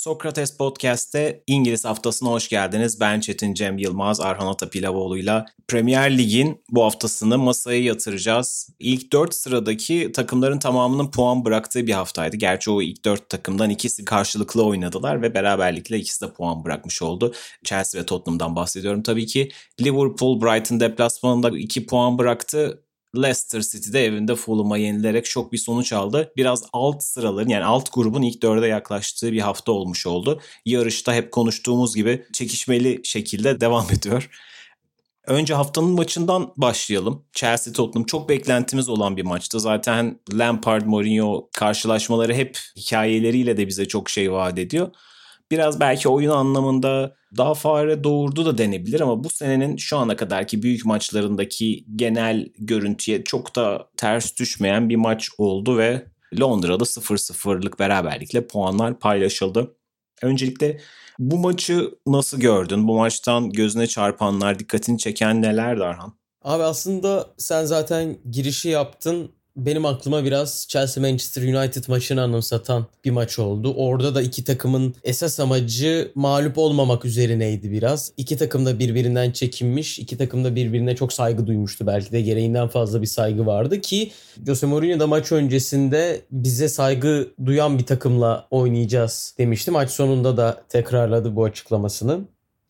Sokrates Podcast'te İngiliz haftasına hoş geldiniz. Ben Çetin Cem Yılmaz, Arhan Atapilavoğlu'yla Premier Lig'in bu haftasını masaya yatıracağız. İlk 4 sıradaki takımların tamamının puan bıraktığı bir haftaydı. Gerçi o ilk 4 takımdan ikisi karşılıklı oynadılar ve beraberlikle ikisi de puan bırakmış oldu. Chelsea ve Tottenham'dan bahsediyorum tabii ki. Liverpool Brighton deplasmanında 2 puan bıraktı. Leicester City'de evinde Fulham'a yenilerek şok bir sonuç aldı. Biraz alt sıraların yani alt grubun ilk dörde yaklaştığı bir hafta olmuş oldu. Yarışta hep konuştuğumuz gibi çekişmeli şekilde devam ediyor. Önce haftanın maçından başlayalım. Chelsea Tottenham çok beklentimiz olan bir maçtı. Zaten Lampard Mourinho karşılaşmaları hep hikayeleriyle de bize çok şey vaat ediyor biraz belki oyun anlamında daha fare doğurdu da denebilir ama bu senenin şu ana kadarki büyük maçlarındaki genel görüntüye çok da ters düşmeyen bir maç oldu ve Londra'da 0-0'lık beraberlikle puanlar paylaşıldı. Öncelikle bu maçı nasıl gördün? Bu maçtan gözüne çarpanlar, dikkatini çeken neler Darhan? Abi aslında sen zaten girişi yaptın benim aklıma biraz Chelsea Manchester United maçını anımsatan bir maç oldu. Orada da iki takımın esas amacı mağlup olmamak üzerineydi biraz. İki takım da birbirinden çekinmiş, iki takım da birbirine çok saygı duymuştu. Belki de gereğinden fazla bir saygı vardı ki Jose Mourinho da maç öncesinde bize saygı duyan bir takımla oynayacağız demişti. Maç sonunda da tekrarladı bu açıklamasını.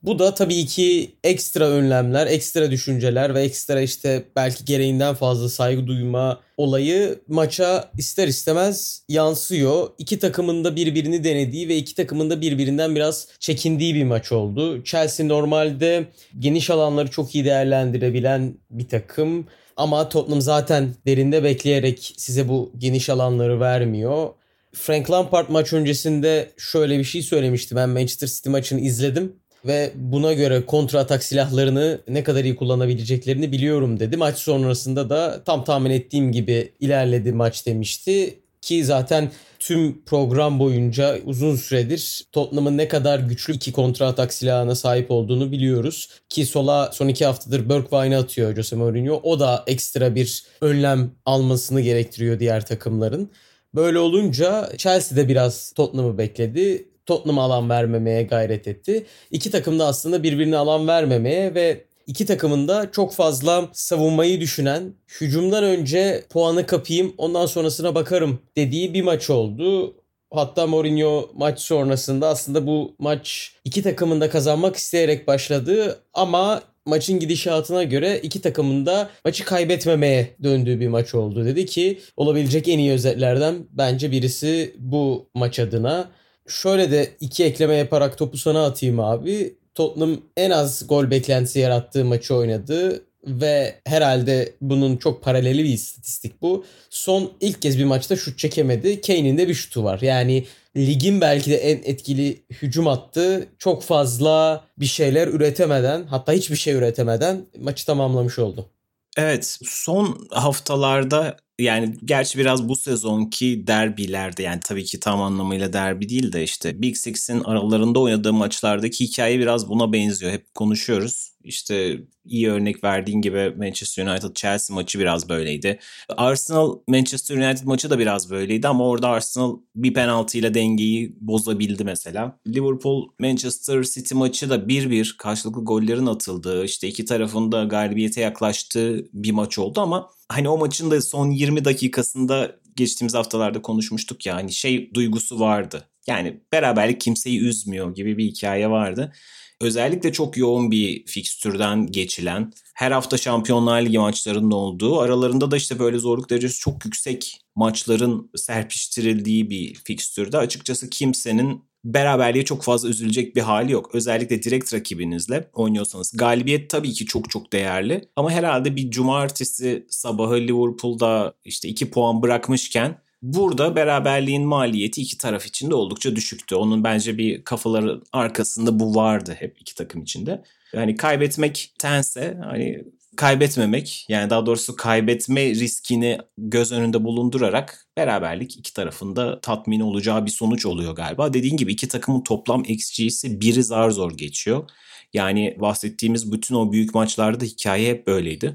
Bu da tabii ki ekstra önlemler, ekstra düşünceler ve ekstra işte belki gereğinden fazla saygı duyma olayı maça ister istemez yansıyor. İki takımın da birbirini denediği ve iki takımın da birbirinden biraz çekindiği bir maç oldu. Chelsea normalde geniş alanları çok iyi değerlendirebilen bir takım. Ama Tottenham zaten derinde bekleyerek size bu geniş alanları vermiyor. Frank Lampard maç öncesinde şöyle bir şey söylemişti. Ben Manchester City maçını izledim ve buna göre kontra atak silahlarını ne kadar iyi kullanabileceklerini biliyorum dedi. Maç sonrasında da tam tahmin ettiğim gibi ilerledi maç demişti ki zaten tüm program boyunca uzun süredir Tottenham'ın ne kadar güçlü iki kontra atak silahına sahip olduğunu biliyoruz. Ki sola son iki haftadır Bergwijn'i atıyor Jose Mourinho. O da ekstra bir önlem almasını gerektiriyor diğer takımların. Böyle olunca Chelsea de biraz Tottenham'ı bekledi. Tottenham alan vermemeye gayret etti. İki takım da aslında birbirine alan vermemeye ve iki takımın da çok fazla savunmayı düşünen, hücumdan önce puanı kapayım ondan sonrasına bakarım dediği bir maç oldu. Hatta Mourinho maç sonrasında aslında bu maç iki takımın da kazanmak isteyerek başladı ama maçın gidişatına göre iki takımın da maçı kaybetmemeye döndüğü bir maç oldu. Dedi ki olabilecek en iyi özetlerden bence birisi bu maç adına şöyle de iki ekleme yaparak topu sana atayım abi. Tottenham en az gol beklentisi yarattığı maçı oynadı ve herhalde bunun çok paraleli bir istatistik bu. Son ilk kez bir maçta şut çekemedi. Kane'in de bir şutu var. Yani ligin belki de en etkili hücum attı. Çok fazla bir şeyler üretemeden hatta hiçbir şey üretemeden maçı tamamlamış oldu. Evet son haftalarda yani gerçi biraz bu sezonki derbilerde yani tabii ki tam anlamıyla derbi değil de işte Big Six'in aralarında oynadığı maçlardaki hikaye biraz buna benziyor. Hep konuşuyoruz. İşte iyi örnek verdiğin gibi Manchester United Chelsea maçı biraz böyleydi. Arsenal Manchester United maçı da biraz böyleydi ama orada Arsenal bir penaltıyla dengeyi bozabildi mesela. Liverpool Manchester City maçı da 1-1 karşılıklı gollerin atıldığı işte iki tarafında galibiyete yaklaştığı bir maç oldu ama hani o maçın da son 20 dakikasında geçtiğimiz haftalarda konuşmuştuk ya hani şey duygusu vardı. Yani beraberlik kimseyi üzmüyor gibi bir hikaye vardı. Özellikle çok yoğun bir fikstürden geçilen, her hafta Şampiyonlar Ligi maçlarının olduğu, aralarında da işte böyle zorluk derecesi çok yüksek maçların serpiştirildiği bir fikstürde açıkçası kimsenin beraberliğe çok fazla üzülecek bir hali yok. Özellikle direkt rakibinizle oynuyorsanız. Galibiyet tabii ki çok çok değerli ama herhalde bir cumartesi sabahı Liverpool'da işte 2 puan bırakmışken Burada beraberliğin maliyeti iki taraf için de oldukça düşüktü. Onun bence bir kafaların arkasında bu vardı hep iki takım içinde. Yani kaybetmek tense hani kaybetmemek yani daha doğrusu kaybetme riskini göz önünde bulundurarak beraberlik iki tarafında tatmin olacağı bir sonuç oluyor galiba. Dediğin gibi iki takımın toplam XG'si biri zar zor geçiyor. Yani bahsettiğimiz bütün o büyük maçlarda hikaye hep böyleydi.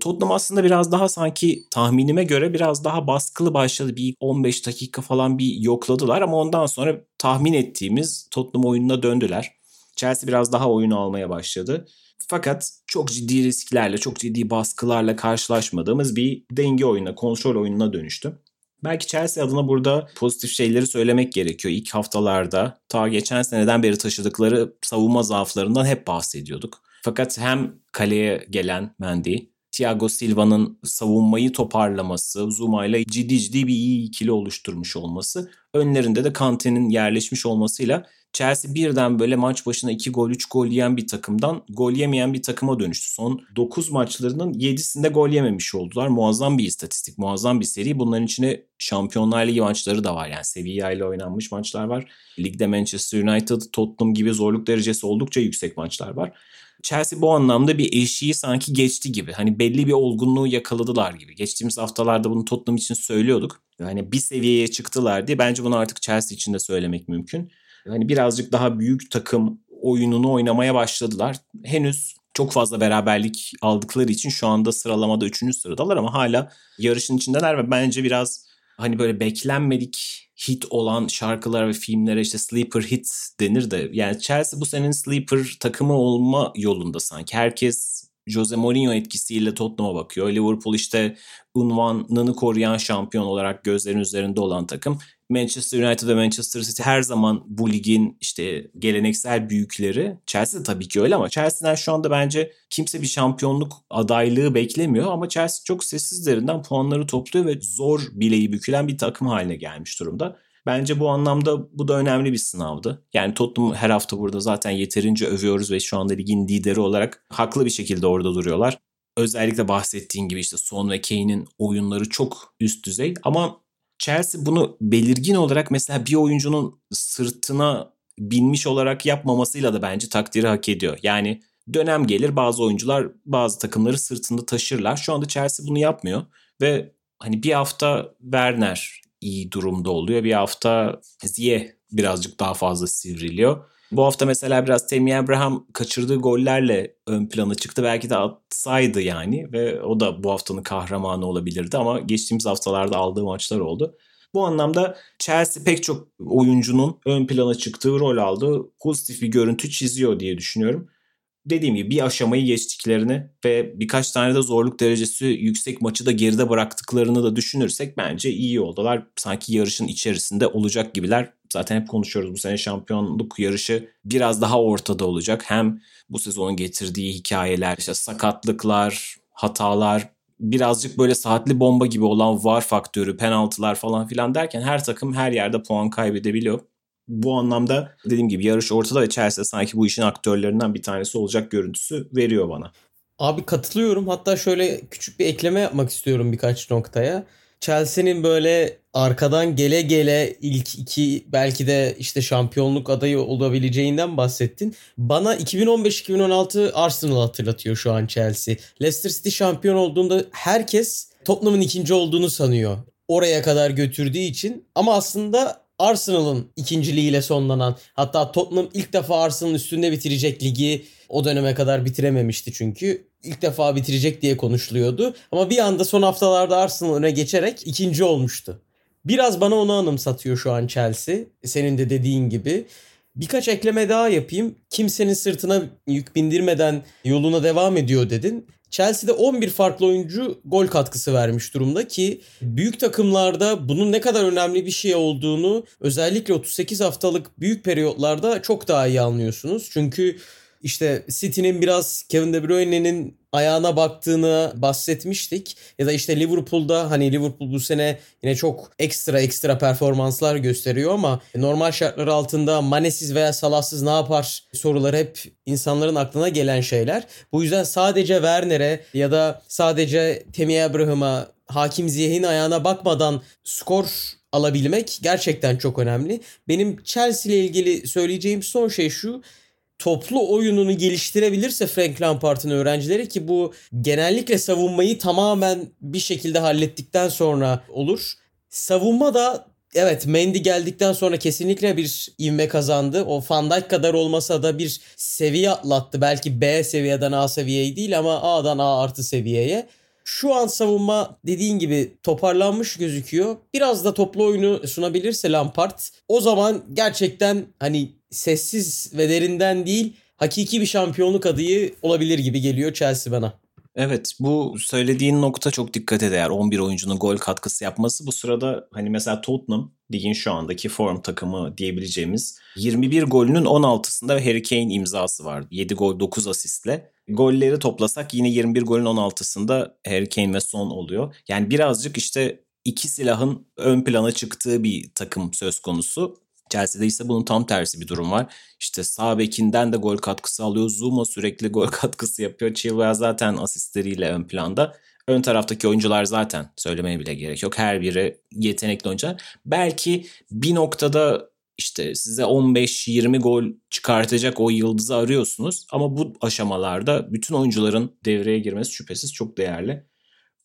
Tottenham aslında biraz daha sanki tahminime göre biraz daha baskılı başladı. Bir 15 dakika falan bir yokladılar ama ondan sonra tahmin ettiğimiz Tottenham oyununa döndüler. Chelsea biraz daha oyunu almaya başladı. Fakat çok ciddi risklerle, çok ciddi baskılarla karşılaşmadığımız bir denge oyununa, kontrol oyununa dönüştü. Belki Chelsea adına burada pozitif şeyleri söylemek gerekiyor. İlk haftalarda ta geçen seneden beri taşıdıkları savunma zaaflarından hep bahsediyorduk. Fakat hem kaleye gelen Mendy, Thiago Silva'nın savunmayı toparlaması, Zuma ile ciddi ciddi bir iyi ikili oluşturmuş olması, önlerinde de Kante'nin yerleşmiş olmasıyla Chelsea birden böyle maç başına 2 gol 3 gol yiyen bir takımdan gol yemeyen bir takıma dönüştü. Son 9 maçlarının 7'sinde gol yememiş oldular. Muazzam bir istatistik, muazzam bir seri. Bunların içine Şampiyonlar Ligi maçları da var. Yani Sevilla ile oynanmış maçlar var. Ligde Manchester United, Tottenham gibi zorluk derecesi oldukça yüksek maçlar var. Chelsea bu anlamda bir eşiği sanki geçti gibi. Hani belli bir olgunluğu yakaladılar gibi. Geçtiğimiz haftalarda bunu Tottenham için söylüyorduk. Yani bir seviyeye çıktılar diye bence bunu artık Chelsea için de söylemek mümkün hani birazcık daha büyük takım oyununu oynamaya başladılar. Henüz çok fazla beraberlik aldıkları için şu anda sıralamada 3. sıradalar ama hala yarışın içindeler ve bence biraz hani böyle beklenmedik hit olan şarkılar ve filmlere işte sleeper hit denir de yani Chelsea bu senin sleeper takımı olma yolunda sanki. Herkes Jose Mourinho etkisiyle Tottenham'a bakıyor. Liverpool işte unvanını koruyan şampiyon olarak gözlerin üzerinde olan takım. Manchester United ve Manchester City her zaman bu ligin işte geleneksel büyükleri. Chelsea de tabii ki öyle ama Chelsea'den şu anda bence kimse bir şampiyonluk adaylığı beklemiyor ama Chelsea çok sessizlerinden puanları topluyor ve zor bileği bükülen bir takım haline gelmiş durumda. Bence bu anlamda bu da önemli bir sınavdı. Yani Tottenham her hafta burada zaten yeterince övüyoruz ve şu anda ligin lideri olarak haklı bir şekilde orada duruyorlar. Özellikle bahsettiğin gibi işte Son ve Kane'in oyunları çok üst düzey ama Chelsea bunu belirgin olarak mesela bir oyuncunun sırtına binmiş olarak yapmamasıyla da bence takdiri hak ediyor. Yani dönem gelir bazı oyuncular bazı takımları sırtında taşırlar. Şu anda Chelsea bunu yapmıyor ve hani bir hafta Werner iyi durumda oluyor. Bir hafta Ziye birazcık daha fazla sivriliyor. Bu hafta mesela biraz Temi Abraham kaçırdığı gollerle ön plana çıktı. Belki de atsaydı yani ve o da bu haftanın kahramanı olabilirdi ama geçtiğimiz haftalarda aldığı maçlar oldu. Bu anlamda Chelsea pek çok oyuncunun ön plana çıktığı rol aldı. Pozitif bir görüntü çiziyor diye düşünüyorum dediğim gibi bir aşamayı geçtiklerini ve birkaç tane de zorluk derecesi yüksek maçı da geride bıraktıklarını da düşünürsek bence iyi oldular. Sanki yarışın içerisinde olacak gibiler. Zaten hep konuşuyoruz bu sene şampiyonluk yarışı biraz daha ortada olacak. Hem bu sezonun getirdiği hikayeler, işte sakatlıklar, hatalar, birazcık böyle saatli bomba gibi olan var faktörü, penaltılar falan filan derken her takım her yerde puan kaybedebiliyor bu anlamda dediğim gibi yarış ortada ve Chelsea sanki bu işin aktörlerinden bir tanesi olacak görüntüsü veriyor bana. Abi katılıyorum. Hatta şöyle küçük bir ekleme yapmak istiyorum birkaç noktaya. Chelsea'nin böyle arkadan gele gele ilk iki belki de işte şampiyonluk adayı olabileceğinden bahsettin. Bana 2015-2016 Arsenal hatırlatıyor şu an Chelsea. Leicester City şampiyon olduğunda herkes Tottenham'ın ikinci olduğunu sanıyor. Oraya kadar götürdüğü için ama aslında Arsenal'ın ikinciliğiyle sonlanan hatta Tottenham ilk defa Arsenal'ın üstünde bitirecek ligi o döneme kadar bitirememişti çünkü. ilk defa bitirecek diye konuşuluyordu. Ama bir anda son haftalarda Arsenal öne geçerek ikinci olmuştu. Biraz bana onu anımsatıyor şu an Chelsea. Senin de dediğin gibi. Birkaç ekleme daha yapayım. Kimsenin sırtına yük bindirmeden yoluna devam ediyor dedin. Chelsea'de 11 farklı oyuncu gol katkısı vermiş durumda ki büyük takımlarda bunun ne kadar önemli bir şey olduğunu özellikle 38 haftalık büyük periyotlarda çok daha iyi anlıyorsunuz. Çünkü işte City'nin biraz Kevin De Bruyne'nin ayağına baktığını bahsetmiştik. Ya da işte Liverpool'da hani Liverpool bu sene yine çok ekstra ekstra performanslar gösteriyor ama normal şartlar altında Manesiz veya Salahsız ne yapar soruları hep insanların aklına gelen şeyler. Bu yüzden sadece Werner'e ya da sadece Temi Abraham'a Hakim Ziyeh'in ayağına bakmadan skor alabilmek gerçekten çok önemli. Benim Chelsea ile ilgili söyleyeceğim son şey şu. Toplu oyununu geliştirebilirse Frank Lampard'ın öğrencileri ki bu genellikle savunmayı tamamen bir şekilde hallettikten sonra olur. Savunma da evet Mendy geldikten sonra kesinlikle bir ivme kazandı. O Van Dijk kadar olmasa da bir seviye atlattı. Belki B seviyeden A seviyeye değil ama A'dan A artı seviyeye. Şu an savunma dediğin gibi toparlanmış gözüküyor. Biraz da toplu oyunu sunabilirse Lampard o zaman gerçekten hani sessiz ve derinden değil hakiki bir şampiyonluk adayı olabilir gibi geliyor Chelsea bana. Evet bu söylediğin nokta çok dikkat eder. 11 oyuncunun gol katkısı yapması. Bu sırada hani mesela Tottenham ligin şu andaki form takımı diyebileceğimiz 21 golünün 16'sında Harry Kane imzası var. 7 gol 9 asistle. Golleri toplasak yine 21 golün 16'sında Harry Kane ve Son oluyor. Yani birazcık işte iki silahın ön plana çıktığı bir takım söz konusu. Chelsea'de ise bunun tam tersi bir durum var. İşte sağ bekinden de gol katkısı alıyor. Zuma sürekli gol katkısı yapıyor. Chilwell zaten asistleriyle ön planda. Ön taraftaki oyuncular zaten söylemeye bile gerek yok. Her biri yetenekli oyuncular. Belki bir noktada işte size 15-20 gol çıkartacak o yıldızı arıyorsunuz. Ama bu aşamalarda bütün oyuncuların devreye girmesi şüphesiz çok değerli.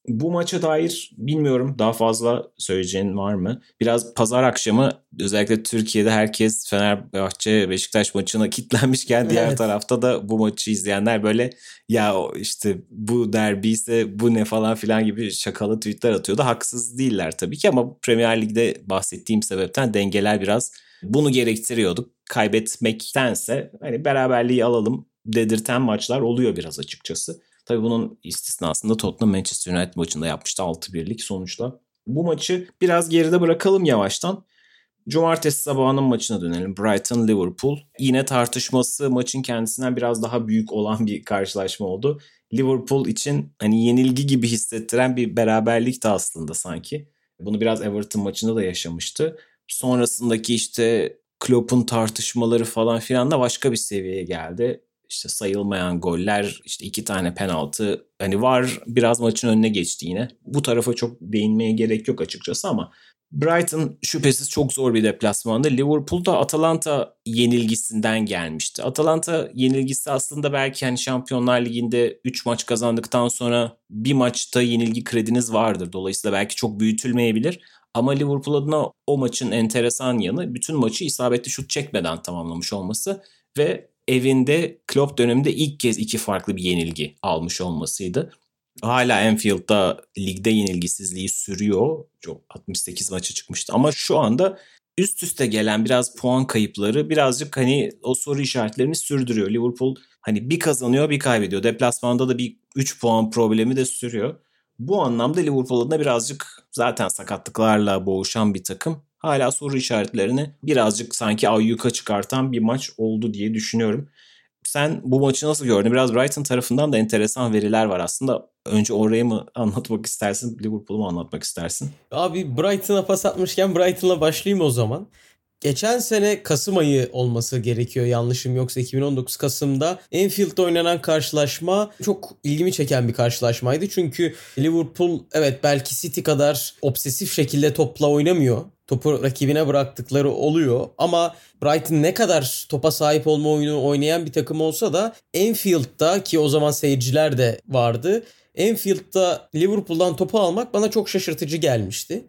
Bu maça dair bilmiyorum daha fazla söyleyeceğin var mı? Biraz pazar akşamı özellikle Türkiye'de herkes Fenerbahçe Beşiktaş maçına kitlenmişken diğer evet. tarafta da bu maçı izleyenler böyle ya işte bu derbi ise bu ne falan filan gibi şakalı tweetler atıyordu. Haksız değiller tabii ki ama Premier Lig'de bahsettiğim sebepten dengeler biraz bunu gerektiriyordu. Kaybetmektense hani beraberliği alalım dedirten maçlar oluyor biraz açıkçası. Tabii bunun istisnasında Tottenham Manchester United maçında yapmıştı 6-1'lik sonuçta. Bu maçı biraz geride bırakalım yavaştan. Cumartesi sabahının maçına dönelim. Brighton Liverpool. Yine tartışması maçın kendisinden biraz daha büyük olan bir karşılaşma oldu. Liverpool için hani yenilgi gibi hissettiren bir beraberlik de aslında sanki. Bunu biraz Everton maçında da yaşamıştı. Sonrasındaki işte Klopp'un tartışmaları falan filan da başka bir seviyeye geldi işte sayılmayan goller, işte iki tane penaltı. Hani var biraz maçın önüne geçti yine. Bu tarafa çok değinmeye gerek yok açıkçası ama Brighton şüphesiz çok zor bir deplasmandı. Liverpool da Atalanta yenilgisinden gelmişti. Atalanta yenilgisi aslında belki hani Şampiyonlar Ligi'nde 3 maç kazandıktan sonra bir maçta yenilgi krediniz vardır. Dolayısıyla belki çok büyütülmeyebilir. Ama Liverpool adına o maçın enteresan yanı bütün maçı isabetli şut çekmeden tamamlamış olması ve evinde Klopp döneminde ilk kez iki farklı bir yenilgi almış olmasıydı. Hala Anfield'da ligde yenilgisizliği sürüyor. Çok 68 maça çıkmıştı ama şu anda üst üste gelen biraz puan kayıpları birazcık hani o soru işaretlerini sürdürüyor. Liverpool hani bir kazanıyor bir kaybediyor. Deplasmanda da bir 3 puan problemi de sürüyor. Bu anlamda Liverpool adına birazcık zaten sakatlıklarla boğuşan bir takım hala soru işaretlerini birazcık sanki ayyuka çıkartan bir maç oldu diye düşünüyorum. Sen bu maçı nasıl gördün? Biraz Brighton tarafından da enteresan veriler var aslında. Önce orayı mı anlatmak istersin, Liverpool'u mu anlatmak istersin? Abi Brighton'a pas atmışken Brighton'la başlayayım o zaman. Geçen sene Kasım ayı olması gerekiyor yanlışım yoksa 2019 Kasım'da Enfield'da oynanan karşılaşma çok ilgimi çeken bir karşılaşmaydı. Çünkü Liverpool evet belki City kadar obsesif şekilde topla oynamıyor topu rakibine bıraktıkları oluyor. Ama Brighton ne kadar topa sahip olma oyunu oynayan bir takım olsa da Enfield'da ki o zaman seyirciler de vardı. Enfield'da Liverpool'dan topu almak bana çok şaşırtıcı gelmişti.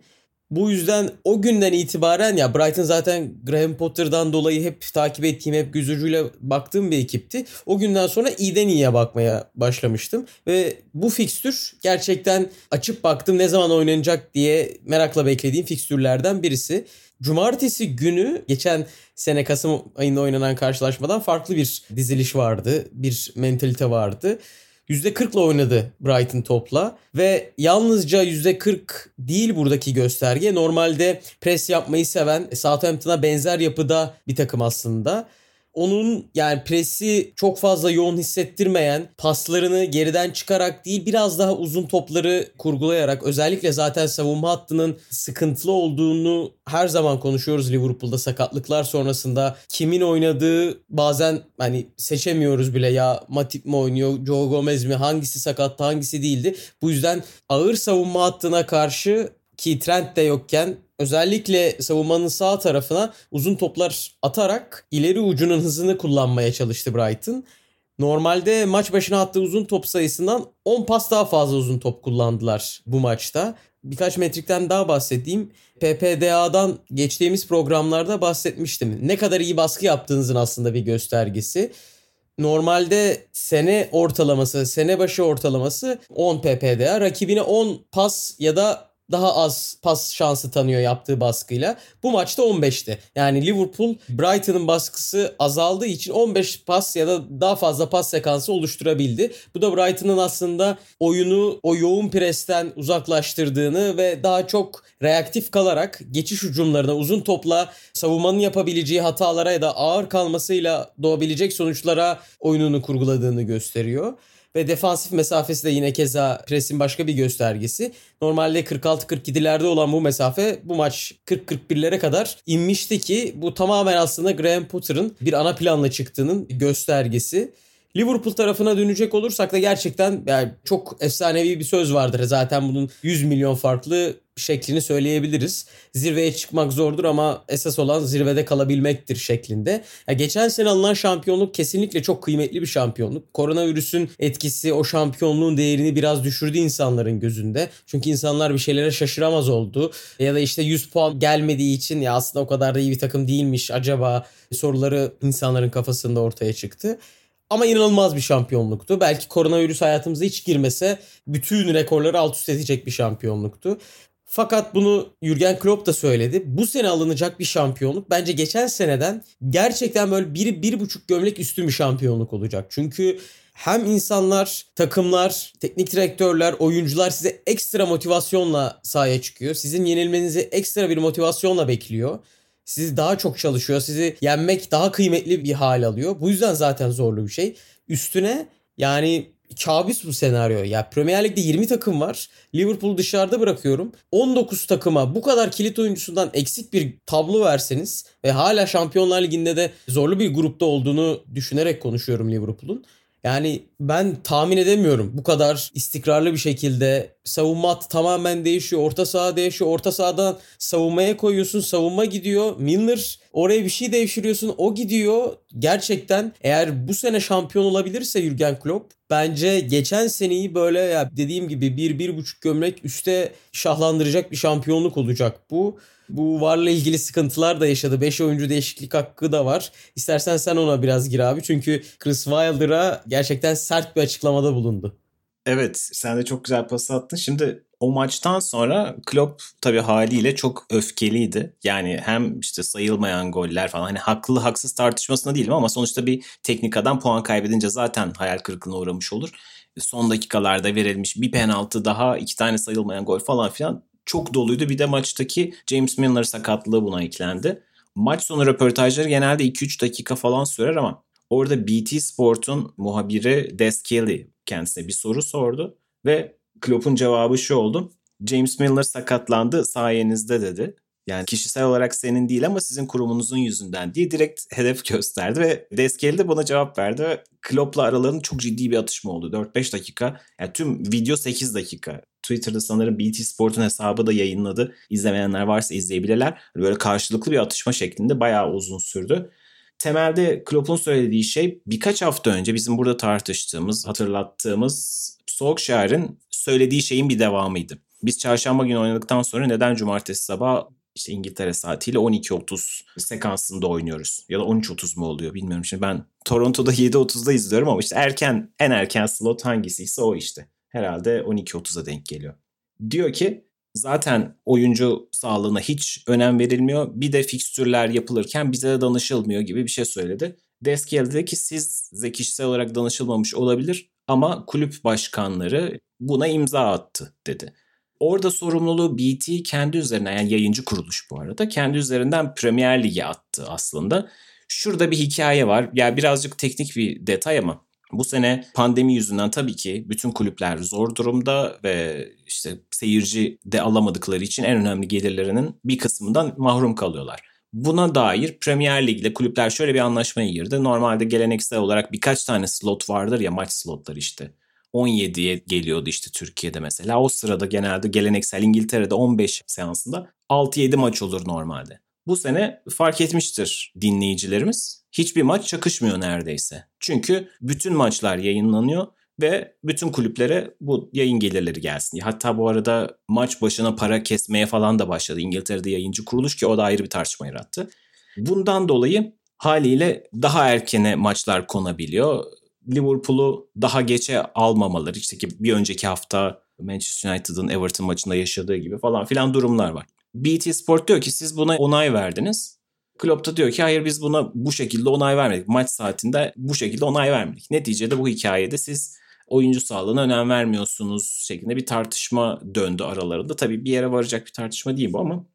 Bu yüzden o günden itibaren ya Brighton zaten Graham Potter'dan dolayı hep takip ettiğim, hep göz ucuyla baktığım bir ekipti. O günden sonra iyiden iyiye bakmaya başlamıştım. Ve bu fikstür gerçekten açıp baktım ne zaman oynanacak diye merakla beklediğim fikstürlerden birisi. Cumartesi günü geçen sene Kasım ayında oynanan karşılaşmadan farklı bir diziliş vardı. Bir mentalite vardı. %40'la oynadı Brighton topla ve yalnızca %40 değil buradaki gösterge. Normalde pres yapmayı seven Southampton'a benzer yapıda bir takım aslında onun yani presi çok fazla yoğun hissettirmeyen paslarını geriden çıkarak değil biraz daha uzun topları kurgulayarak özellikle zaten savunma hattının sıkıntılı olduğunu her zaman konuşuyoruz Liverpool'da sakatlıklar sonrasında kimin oynadığı bazen hani seçemiyoruz bile ya Matip mi oynuyor Joe Gomez mi hangisi sakattı hangisi değildi. Bu yüzden ağır savunma hattına karşı ki Trent de yokken özellikle savunmanın sağ tarafına uzun toplar atarak ileri ucunun hızını kullanmaya çalıştı Brighton. Normalde maç başına attığı uzun top sayısından 10 pas daha fazla uzun top kullandılar bu maçta. Birkaç metrikten daha bahsedeyim. PPDA'dan geçtiğimiz programlarda bahsetmiştim. Ne kadar iyi baskı yaptığınızın aslında bir göstergesi. Normalde sene ortalaması, sene başı ortalaması 10 PPDA. Rakibine 10 pas ya da daha az pas şansı tanıyor yaptığı baskıyla. Bu maçta 15'ti. Yani Liverpool Brighton'ın baskısı azaldığı için 15 pas ya da daha fazla pas sekansı oluşturabildi. Bu da Brighton'ın aslında oyunu o yoğun presten uzaklaştırdığını ve daha çok reaktif kalarak geçiş hücumlarına uzun topla savunmanın yapabileceği hatalara ya da ağır kalmasıyla doğabilecek sonuçlara oyununu kurguladığını gösteriyor. Ve defansif mesafesi de yine keza presin başka bir göstergesi. Normalde 46-47'lerde olan bu mesafe bu maç 40-41'lere kadar inmişti ki bu tamamen aslında Graham Potter'ın bir ana planla çıktığının göstergesi. Liverpool tarafına dönecek olursak da gerçekten yani çok efsanevi bir söz vardır. Zaten bunun 100 milyon farklı şeklini söyleyebiliriz. Zirveye çıkmak zordur ama esas olan zirvede kalabilmektir şeklinde. Ya geçen sene alınan şampiyonluk kesinlikle çok kıymetli bir şampiyonluk. Koronavirüsün etkisi o şampiyonluğun değerini biraz düşürdü insanların gözünde. Çünkü insanlar bir şeylere şaşıramaz oldu. Ya da işte 100 puan gelmediği için ya aslında o kadar da iyi bir takım değilmiş acaba soruları insanların kafasında ortaya çıktı. Ama inanılmaz bir şampiyonluktu. Belki koronavirüs hayatımıza hiç girmese bütün rekorları alt üst edecek bir şampiyonluktu. Fakat bunu Jurgen Klopp da söyledi. Bu sene alınacak bir şampiyonluk bence geçen seneden gerçekten böyle bir, bir buçuk gömlek üstü bir şampiyonluk olacak. Çünkü hem insanlar, takımlar, teknik direktörler, oyuncular size ekstra motivasyonla sahaya çıkıyor. Sizin yenilmenizi ekstra bir motivasyonla bekliyor. Sizi daha çok çalışıyor. Sizi yenmek daha kıymetli bir hal alıyor. Bu yüzden zaten zorlu bir şey. Üstüne yani kabus bu senaryo. Ya Premier Lig'de 20 takım var. Liverpool dışarıda bırakıyorum. 19 takıma bu kadar kilit oyuncusundan eksik bir tablo verseniz ve hala Şampiyonlar Ligi'nde de zorlu bir grupta olduğunu düşünerek konuşuyorum Liverpool'un. Yani ben tahmin edemiyorum bu kadar istikrarlı bir şekilde savunma tamamen değişiyor. Orta saha değişiyor. Orta sahadan savunmaya koyuyorsun. Savunma gidiyor. Milner oraya bir şey devşiriyorsun. O gidiyor. Gerçekten eğer bu sene şampiyon olabilirse Jurgen Klopp bence geçen seneyi böyle ya dediğim gibi bir, bir buçuk gömlek üste şahlandıracak bir şampiyonluk olacak bu. Bu varla ilgili sıkıntılar da yaşadı. 5 oyuncu değişiklik hakkı da var. İstersen sen ona biraz gir abi. Çünkü Chris Wilder'a gerçekten sert bir açıklamada bulundu. Evet sen de çok güzel pas attın. Şimdi o maçtan sonra Klopp tabii haliyle çok öfkeliydi. Yani hem işte sayılmayan goller falan hani haklı haksız tartışmasına değilim ama sonuçta bir teknik adam puan kaybedince zaten hayal kırıklığına uğramış olur. Son dakikalarda verilmiş bir penaltı daha iki tane sayılmayan gol falan filan çok doluydu. Bir de maçtaki James Milner sakatlığı buna eklendi. Maç sonu röportajları genelde 2-3 dakika falan sürer ama orada BT Sport'un muhabiri Des Kelly kendisine bir soru sordu ve Klopp'un cevabı şu oldu. James Milner sakatlandı sayenizde dedi. Yani kişisel olarak senin değil ama sizin kurumunuzun yüzünden diye direkt hedef gösterdi ve Deskeli de buna cevap verdi ve Klopp'la aralarında çok ciddi bir atışma oldu. 4-5 dakika. Yani tüm video 8 dakika. Twitter'da sanırım BT Sport'un hesabı da yayınladı. İzlemeyenler varsa izleyebilirler. Böyle karşılıklı bir atışma şeklinde bayağı uzun sürdü. Temelde Klopp'un söylediği şey birkaç hafta önce bizim burada tartıştığımız, hatırlattığımız Solskjaer'in söylediği şeyin bir devamıydı. Biz çarşamba günü oynadıktan sonra neden cumartesi sabah işte İngiltere saatiyle 12.30 sekansında oynuyoruz. Ya da 13.30 mu oluyor bilmiyorum. Şimdi ben Toronto'da 7.30'da izliyorum ama işte erken en erken slot hangisiyse o işte. Herhalde 12.30'a denk geliyor. Diyor ki zaten oyuncu sağlığına hiç önem verilmiyor. Bir de fikstürler yapılırken bize de danışılmıyor gibi bir şey söyledi. Deskiel dedi ki siz kişisel olarak danışılmamış olabilir ama kulüp başkanları buna imza attı dedi. Orada sorumluluğu BT kendi üzerine yani yayıncı kuruluş bu arada kendi üzerinden Premier Lig'e attı aslında. Şurada bir hikaye var. Ya yani birazcık teknik bir detay ama bu sene pandemi yüzünden tabii ki bütün kulüpler zor durumda ve işte seyirci de alamadıkları için en önemli gelirlerinin bir kısmından mahrum kalıyorlar. Buna dair Premier Lig ile kulüpler şöyle bir anlaşmaya girdi. Normalde geleneksel olarak birkaç tane slot vardır ya maç slotları işte. 17'ye geliyordu işte Türkiye'de mesela. O sırada genelde geleneksel İngiltere'de 15 seansında 6-7 maç olur normalde. Bu sene fark etmiştir dinleyicilerimiz. Hiçbir maç çakışmıyor neredeyse. Çünkü bütün maçlar yayınlanıyor ve bütün kulüplere bu yayın gelirleri gelsin. Hatta bu arada maç başına para kesmeye falan da başladı. İngiltere'de yayıncı kuruluş ki o da ayrı bir tartışma yarattı. Bundan dolayı haliyle daha erkene maçlar konabiliyor. Liverpool'u daha geçe almamaları işte ki bir önceki hafta Manchester United'ın Everton maçında yaşadığı gibi falan filan durumlar var. BT Sport diyor ki siz buna onay verdiniz. Klopp da diyor ki hayır biz buna bu şekilde onay vermedik. Maç saatinde bu şekilde onay vermedik. Neticede bu hikayede siz oyuncu sağlığına önem vermiyorsunuz şeklinde bir tartışma döndü aralarında. Tabii bir yere varacak bir tartışma değil bu ama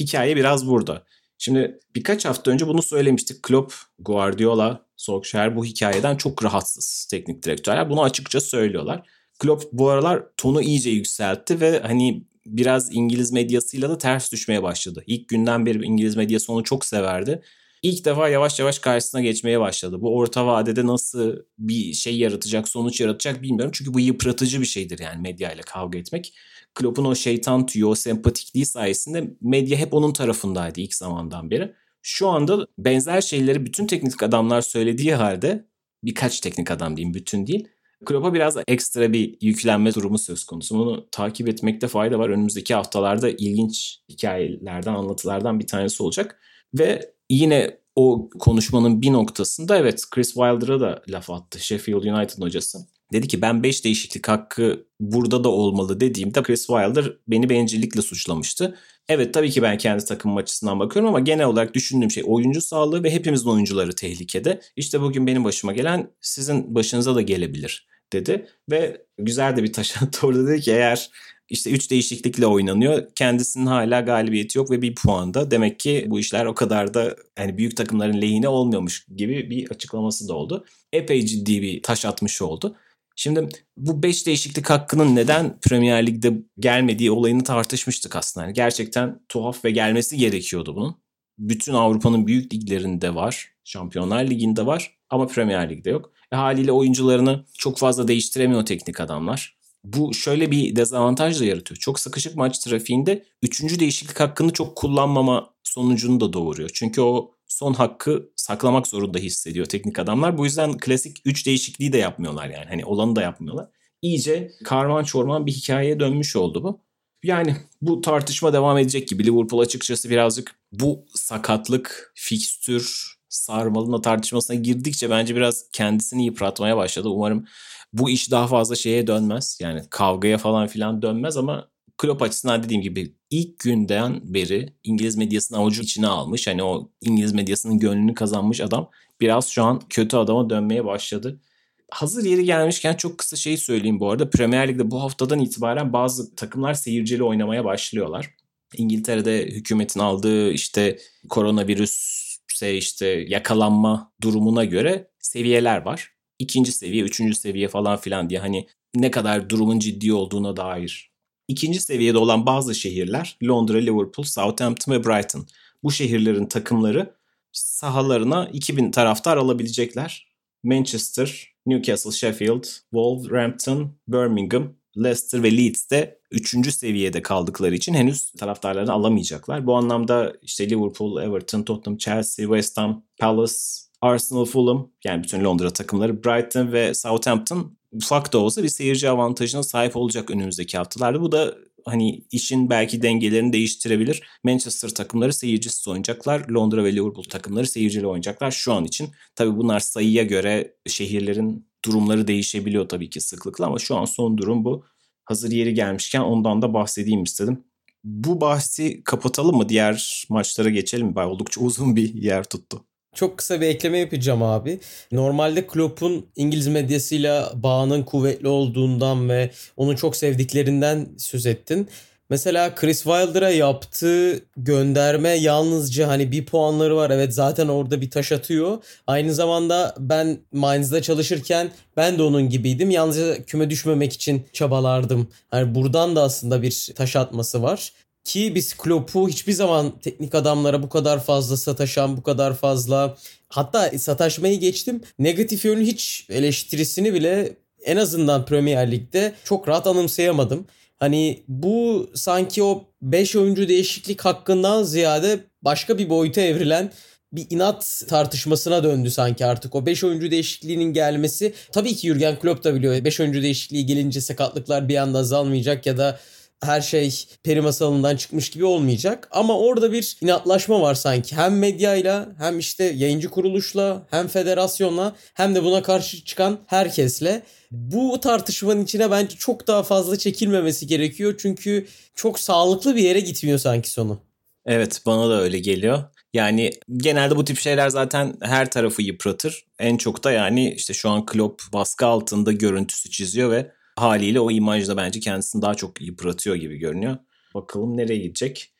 hikaye biraz burada. Şimdi birkaç hafta önce bunu söylemiştik. Klopp, Guardiola, Solskjaer bu hikayeden çok rahatsız teknik direktörler. Bunu açıkça söylüyorlar. Klopp bu aralar tonu iyice yükseltti ve hani biraz İngiliz medyasıyla da ters düşmeye başladı. İlk günden beri İngiliz medyası onu çok severdi. İlk defa yavaş yavaş karşısına geçmeye başladı. Bu orta vadede nasıl bir şey yaratacak, sonuç yaratacak bilmiyorum. Çünkü bu yıpratıcı bir şeydir yani medya ile kavga etmek. Klopp'un o şeytan tüyü, o sempatikliği sayesinde medya hep onun tarafındaydı ilk zamandan beri. Şu anda benzer şeyleri bütün teknik adamlar söylediği halde birkaç teknik adam diyeyim bütün değil. Klopp'a biraz ekstra bir yüklenme durumu söz konusu. Bunu takip etmekte fayda var. Önümüzdeki haftalarda ilginç hikayelerden, anlatılardan bir tanesi olacak. Ve yine o konuşmanın bir noktasında evet Chris Wilder'a da laf attı. Sheffield United hocası. Dedi ki ben 5 değişiklik hakkı burada da olmalı dediğimde Chris Wilder beni bencillikle suçlamıştı. Evet tabii ki ben kendi takımım açısından bakıyorum ama genel olarak düşündüğüm şey oyuncu sağlığı ve hepimizin oyuncuları tehlikede. İşte bugün benim başıma gelen sizin başınıza da gelebilir dedi. Ve güzel de bir taş attı orada dedi ki eğer işte 3 değişiklikle oynanıyor. Kendisinin hala galibiyeti yok ve bir puanda. Demek ki bu işler o kadar da yani büyük takımların lehine olmuyormuş gibi bir açıklaması da oldu. Epey ciddi bir taş atmış oldu. Şimdi bu 5 değişiklik hakkının neden Premier Lig'de gelmediği olayını tartışmıştık aslında. Yani gerçekten tuhaf ve gelmesi gerekiyordu bunun. Bütün Avrupa'nın büyük liglerinde var. Şampiyonlar Ligi'nde var ama Premier Lig'de yok. E haliyle oyuncularını çok fazla değiştiremiyor teknik adamlar. Bu şöyle bir dezavantaj da yaratıyor. Çok sıkışık maç trafiğinde üçüncü değişiklik hakkını çok kullanmama sonucunu da doğuruyor. Çünkü o son hakkı saklamak zorunda hissediyor teknik adamlar. Bu yüzden klasik 3 değişikliği de yapmıyorlar yani. Hani olanı da yapmıyorlar. İyice karman çorman bir hikayeye dönmüş oldu bu. Yani bu tartışma devam edecek gibi. Liverpool açıkçası birazcık bu sakatlık, fikstür, sarmalına tartışmasına girdikçe bence biraz kendisini yıpratmaya başladı. Umarım bu iş daha fazla şeye dönmez. Yani kavgaya falan filan dönmez ama Klopp açısından dediğim gibi ilk günden beri İngiliz medyasını avucu içine almış. Hani o İngiliz medyasının gönlünü kazanmış adam biraz şu an kötü adama dönmeye başladı. Hazır yeri gelmişken çok kısa şey söyleyeyim bu arada. Premier Lig'de bu haftadan itibaren bazı takımlar seyircili oynamaya başlıyorlar. İngiltere'de hükümetin aldığı işte koronavirüse işte yakalanma durumuna göre seviyeler var. İkinci seviye, üçüncü seviye falan filan diye hani ne kadar durumun ciddi olduğuna dair İkinci seviyede olan bazı şehirler Londra, Liverpool, Southampton ve Brighton. Bu şehirlerin takımları sahalarına 2000 taraftar alabilecekler. Manchester, Newcastle, Sheffield, Wolverhampton, Birmingham, Leicester ve Leeds de 3. seviyede kaldıkları için henüz taraftarlarını alamayacaklar. Bu anlamda işte Liverpool, Everton, Tottenham, Chelsea, West Ham, Palace, Arsenal, Fulham yani bütün Londra takımları, Brighton ve Southampton ufak da olsa bir seyirci avantajına sahip olacak önümüzdeki haftalarda. Bu da hani işin belki dengelerini değiştirebilir. Manchester takımları seyircisiz oynayacaklar. Londra ve Liverpool takımları seyircili oynayacaklar şu an için. Tabii bunlar sayıya göre şehirlerin durumları değişebiliyor tabii ki sıklıkla ama şu an son durum bu. Hazır yeri gelmişken ondan da bahsedeyim istedim. Bu bahsi kapatalım mı? Diğer maçlara geçelim mi? Oldukça uzun bir yer tuttu. Çok kısa bir ekleme yapacağım abi. Normalde Klopp'un İngiliz medyasıyla bağının kuvvetli olduğundan ve onu çok sevdiklerinden söz ettin. Mesela Chris Wilder'a yaptığı gönderme yalnızca hani bir puanları var. Evet zaten orada bir taş atıyor. Aynı zamanda ben Mainz'da çalışırken ben de onun gibiydim. Yalnızca küme düşmemek için çabalardım. Hani buradan da aslında bir taş atması var. Ki biz Klopp'u hiçbir zaman teknik adamlara bu kadar fazla sataşan, bu kadar fazla hatta sataşmayı geçtim. Negatif yönü hiç eleştirisini bile en azından Premier Lig'de çok rahat anımsayamadım. Hani bu sanki o 5 oyuncu değişiklik hakkından ziyade başka bir boyuta evrilen bir inat tartışmasına döndü sanki artık. O 5 oyuncu değişikliğinin gelmesi tabii ki Jurgen Klopp da biliyor. 5 oyuncu değişikliği gelince sakatlıklar bir anda azalmayacak ya da her şey peri masalından çıkmış gibi olmayacak. Ama orada bir inatlaşma var sanki. Hem medyayla hem işte yayıncı kuruluşla hem federasyonla hem de buna karşı çıkan herkesle. Bu tartışmanın içine bence çok daha fazla çekilmemesi gerekiyor. Çünkü çok sağlıklı bir yere gitmiyor sanki sonu. Evet bana da öyle geliyor. Yani genelde bu tip şeyler zaten her tarafı yıpratır. En çok da yani işte şu an Klopp baskı altında görüntüsü çiziyor ve haliyle o imajda bence kendisini daha çok yıpratıyor gibi görünüyor. Bakalım nereye gidecek.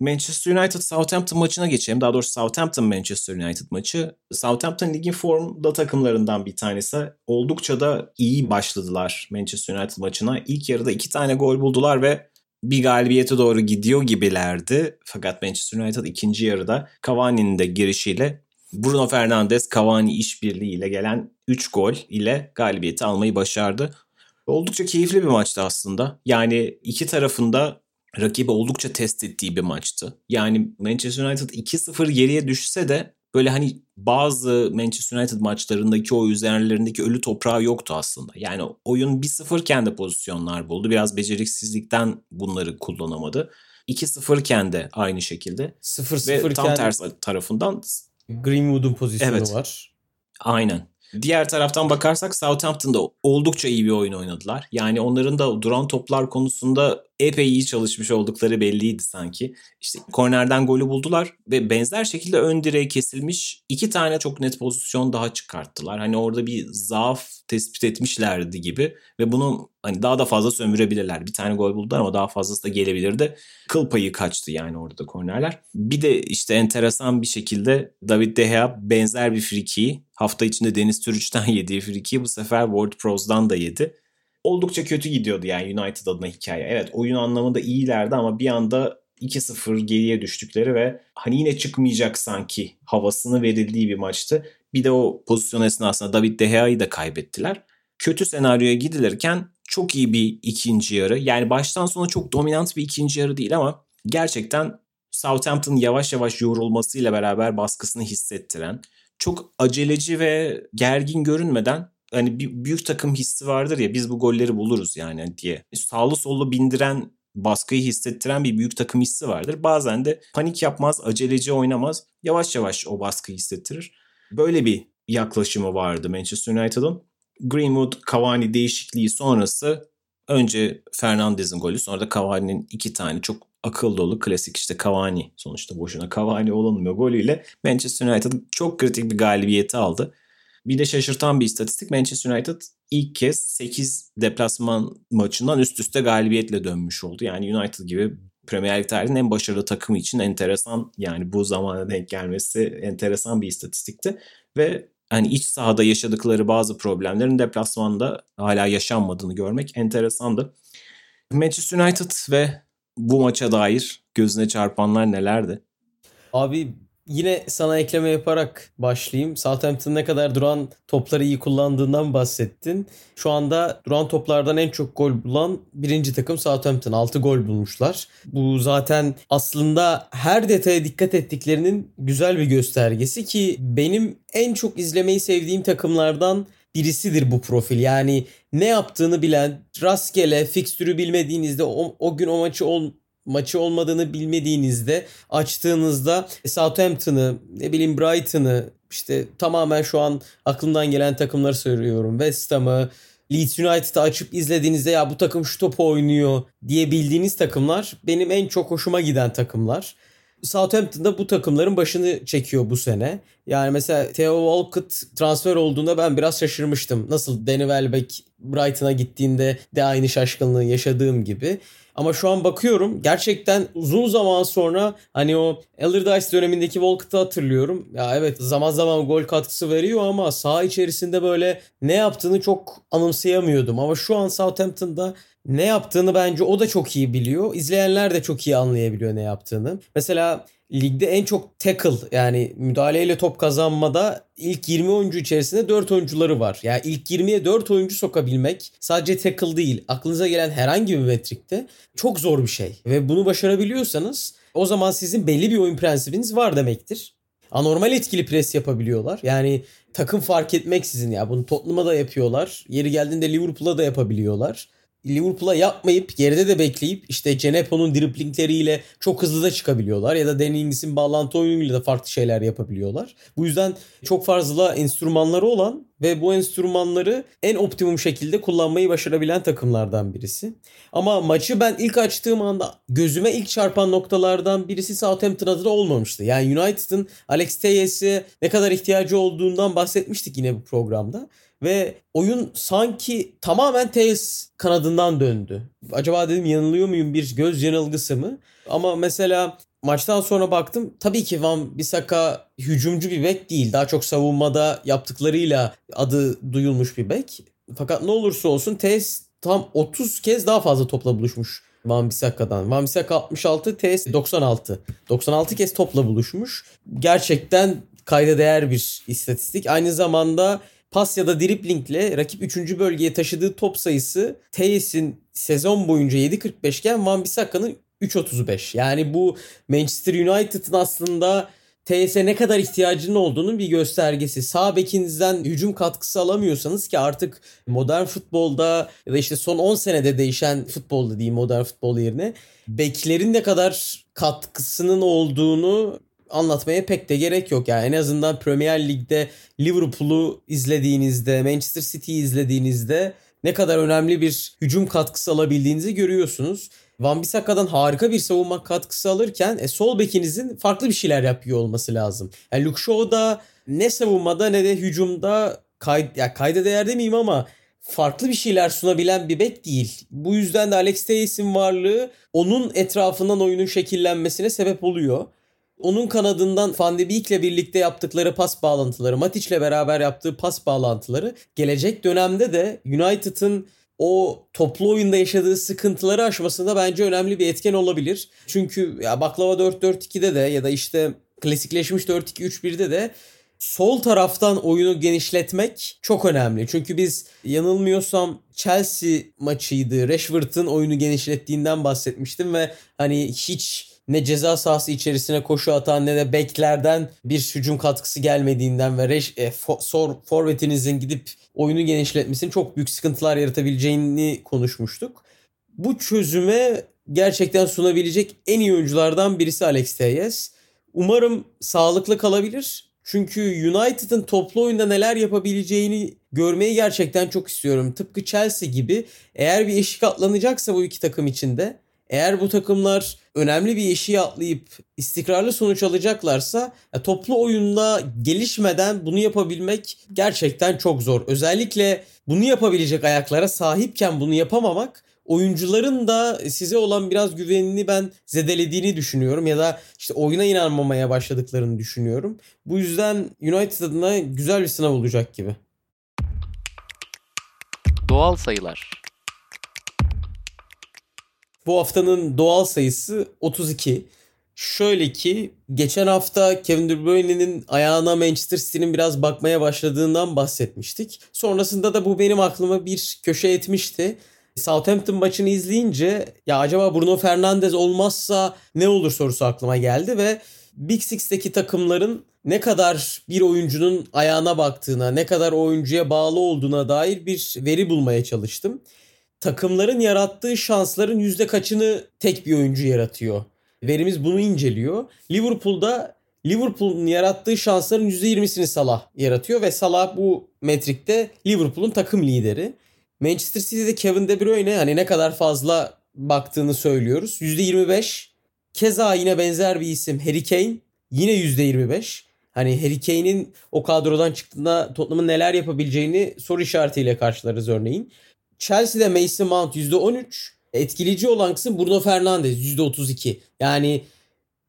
Manchester United Southampton maçına geçelim. Daha doğrusu Southampton Manchester United maçı. Southampton ligin formda takımlarından bir tanesi. Oldukça da iyi başladılar Manchester United maçına. İlk yarıda iki tane gol buldular ve bir galibiyete doğru gidiyor gibilerdi. Fakat Manchester United ikinci yarıda Cavani'nin de girişiyle Bruno Fernandes Cavani işbirliğiyle gelen 3 gol ile galibiyeti almayı başardı. Oldukça keyifli bir maçtı aslında. Yani iki tarafında rakibi oldukça test ettiği bir maçtı. Yani Manchester United 2-0 geriye düşse de böyle hani bazı Manchester United maçlarındaki o üzerlerindeki ölü toprağı yoktu aslında. Yani oyun 1-0 iken de pozisyonlar buldu. Biraz beceriksizlikten bunları kullanamadı. 2-0 iken de aynı şekilde. 0-0 Ve tam tersi tarafından Greenwood'un pozisyonu evet. var. Aynen. Diğer taraftan bakarsak Southampton'da oldukça iyi bir oyun oynadılar. Yani onların da duran toplar konusunda epey iyi çalışmış oldukları belliydi sanki. İşte kornerden golü buldular ve benzer şekilde ön direğe kesilmiş iki tane çok net pozisyon daha çıkarttılar. Hani orada bir zaaf tespit etmişlerdi gibi ve bunu hani daha da fazla sömürebilirler. Bir tane gol buldular ama daha fazlası da gelebilirdi. Kıl payı kaçtı yani orada kornerler. Bir de işte enteresan bir şekilde David De Gea benzer bir frikiyi hafta içinde Deniz Türüç'ten yediği frikiyi bu sefer World Pros'dan da yedi oldukça kötü gidiyordu yani United adına hikaye. Evet oyun anlamında iyilerdi ama bir anda 2-0 geriye düştükleri ve hani yine çıkmayacak sanki havasını verildiği bir maçtı. Bir de o pozisyon esnasında David De Gea'yı da kaybettiler. Kötü senaryoya gidilirken çok iyi bir ikinci yarı. Yani baştan sona çok dominant bir ikinci yarı değil ama gerçekten Southampton yavaş yavaş yorulmasıyla beraber baskısını hissettiren, çok aceleci ve gergin görünmeden hani bir büyük takım hissi vardır ya biz bu golleri buluruz yani diye. Sağlı sollu bindiren baskıyı hissettiren bir büyük takım hissi vardır. Bazen de panik yapmaz, aceleci oynamaz. Yavaş yavaş o baskıyı hissettirir. Böyle bir yaklaşımı vardı Manchester United'ın. Greenwood Cavani değişikliği sonrası önce Fernandez'in golü sonra da Cavani'nin iki tane çok akıl dolu klasik işte Cavani sonuçta boşuna Cavani olunmuyor golüyle Manchester United çok kritik bir galibiyeti aldı. Bir de şaşırtan bir istatistik Manchester United ilk kez 8 deplasman maçından üst üste galibiyetle dönmüş oldu. Yani United gibi Premier Lig tarihinin en başarılı takımı için enteresan yani bu zamana denk gelmesi enteresan bir istatistikti. Ve hani iç sahada yaşadıkları bazı problemlerin deplasmanda hala yaşanmadığını görmek enteresandı. Manchester United ve bu maça dair gözüne çarpanlar nelerdi? Abi Yine sana ekleme yaparak başlayayım. Southampton ne kadar duran topları iyi kullandığından bahsettin. Şu anda duran toplardan en çok gol bulan birinci takım Southampton. 6 gol bulmuşlar. Bu zaten aslında her detaya dikkat ettiklerinin güzel bir göstergesi ki benim en çok izlemeyi sevdiğim takımlardan birisidir bu profil. Yani ne yaptığını bilen, rastgele fikstürü bilmediğinizde o, o gün o maçı ol, maçı olmadığını bilmediğinizde açtığınızda Southampton'ı ne bileyim Brighton'ı işte tamamen şu an aklımdan gelen takımları söylüyorum. West Ham'ı Leeds United'ı açıp izlediğinizde ya bu takım şu topu oynuyor diye bildiğiniz takımlar benim en çok hoşuma giden takımlar. Southampton'da bu takımların başını çekiyor bu sene. Yani mesela Theo Walcott transfer olduğunda ben biraz şaşırmıştım. Nasıl Danny Welbeck Brighton'a gittiğinde de aynı şaşkınlığı yaşadığım gibi. Ama şu an bakıyorum gerçekten uzun zaman sonra hani o Allardyce dönemindeki Walcott'ı hatırlıyorum. Ya evet zaman zaman gol katkısı veriyor ama saha içerisinde böyle ne yaptığını çok anımsayamıyordum. Ama şu an Southampton'da ne yaptığını bence o da çok iyi biliyor. İzleyenler de çok iyi anlayabiliyor ne yaptığını. Mesela ligde en çok tackle yani müdahaleyle top kazanmada ilk 20 oyuncu içerisinde 4 oyuncuları var. Yani ilk 20'ye 4 oyuncu sokabilmek sadece tackle değil aklınıza gelen herhangi bir metrikte çok zor bir şey. Ve bunu başarabiliyorsanız o zaman sizin belli bir oyun prensibiniz var demektir. Anormal etkili pres yapabiliyorlar. Yani takım fark etmeksizin ya bunu Tottenham'a da yapıyorlar. Yeri geldiğinde Liverpool'a da yapabiliyorlar. Liverpool'a yapmayıp geride de bekleyip işte Cenepo'nun driplingleriyle çok hızlı da çıkabiliyorlar. Ya da Danny Ings'in bağlantı oyunuyla da farklı şeyler yapabiliyorlar. Bu yüzden çok fazla enstrümanları olan ve bu enstrümanları en optimum şekilde kullanmayı başarabilen takımlardan birisi. Ama maçı ben ilk açtığım anda gözüme ilk çarpan noktalardan birisi Southampton adına olmamıştı. Yani United'ın Alex Teyes'e ne kadar ihtiyacı olduğundan bahsetmiştik yine bu programda. Ve oyun sanki tamamen Tails kanadından döndü. Acaba dedim yanılıyor muyum bir göz yanılgısı mı? Ama mesela maçtan sonra baktım. Tabii ki Van Bissaka hücumcu bir bek değil. Daha çok savunmada yaptıklarıyla adı duyulmuş bir bek. Fakat ne olursa olsun Tails tam 30 kez daha fazla topla buluşmuş Van Bissaka'dan. Van Bissaka 66, Tails 96. 96 kez topla buluşmuş. Gerçekten kayda değer bir istatistik. Aynı zamanda pas ya da driplingle rakip 3. bölgeye taşıdığı top sayısı Teyes'in sezon boyunca 7.45 iken Van Bissaka'nın 3.35. Yani bu Manchester United'ın aslında TS'e ne kadar ihtiyacının olduğunun bir göstergesi. Sağ bekinizden hücum katkısı alamıyorsanız ki artık modern futbolda ya da işte son 10 senede değişen futbolda diyeyim modern futbol yerine beklerin ne kadar katkısının olduğunu anlatmaya pek de gerek yok. Yani en azından Premier Lig'de Liverpool'u izlediğinizde, Manchester City'yi izlediğinizde ne kadar önemli bir hücum katkısı alabildiğinizi görüyorsunuz. Van Bissaka'dan harika bir savunma katkısı alırken e, sol bekinizin farklı bir şeyler yapıyor olması lazım. Yani Luke Shaw'da ne savunmada ne de hücumda kay, ya kayda değer demeyeyim ama farklı bir şeyler sunabilen bir bek değil. Bu yüzden de Alex Teyes'in varlığı onun etrafından oyunun şekillenmesine sebep oluyor onun kanadından Van de Beek'le birlikte yaptıkları pas bağlantıları, Matic'le beraber yaptığı pas bağlantıları gelecek dönemde de United'ın o toplu oyunda yaşadığı sıkıntıları aşmasında bence önemli bir etken olabilir. Çünkü ya baklava 4-4-2'de de ya da işte klasikleşmiş 4-2-3-1'de de sol taraftan oyunu genişletmek çok önemli. Çünkü biz yanılmıyorsam Chelsea maçıydı. Rashford'ın oyunu genişlettiğinden bahsetmiştim ve hani hiç ne ceza sahası içerisine koşu atan ne de beklerden bir hücum katkısı gelmediğinden ve reş, e, for, forvetinizin gidip oyunu genişletmesinin çok büyük sıkıntılar yaratabileceğini konuşmuştuk. Bu çözüme gerçekten sunabilecek en iyi oyunculardan birisi Alex Telles. Umarım sağlıklı kalabilir. Çünkü United'ın toplu oyunda neler yapabileceğini görmeyi gerçekten çok istiyorum. Tıpkı Chelsea gibi eğer bir eşik atlanacaksa bu iki takım içinde eğer bu takımlar önemli bir eşiği atlayıp istikrarlı sonuç alacaklarsa toplu oyunda gelişmeden bunu yapabilmek gerçekten çok zor. Özellikle bunu yapabilecek ayaklara sahipken bunu yapamamak oyuncuların da size olan biraz güvenini ben zedelediğini düşünüyorum ya da işte oyuna inanmamaya başladıklarını düşünüyorum. Bu yüzden United adına güzel bir sınav olacak gibi. Doğal sayılar bu haftanın doğal sayısı 32. Şöyle ki geçen hafta Kevin De Bruyne'nin ayağına Manchester City'nin biraz bakmaya başladığından bahsetmiştik. Sonrasında da bu benim aklıma bir köşe etmişti. Southampton maçını izleyince ya acaba Bruno Fernandes olmazsa ne olur sorusu aklıma geldi ve Big Six'teki takımların ne kadar bir oyuncunun ayağına baktığına, ne kadar oyuncuya bağlı olduğuna dair bir veri bulmaya çalıştım takımların yarattığı şansların yüzde kaçını tek bir oyuncu yaratıyor. Verimiz bunu inceliyor. Liverpool'da Liverpool'un yarattığı şansların %20'sini Salah yaratıyor ve Salah bu metrikte Liverpool'un takım lideri. Manchester City'de Kevin De Bruyne hani ne kadar fazla baktığını söylüyoruz. %25. Keza yine benzer bir isim Harry Kane yine %25. Hani Harry Kane'in o kadrodan çıktığında Tottenham'ın neler yapabileceğini soru işaretiyle karşılarız örneğin. Chelsea'de Mason Mount %13. Etkileyici olan kısım Bruno Fernandes %32. Yani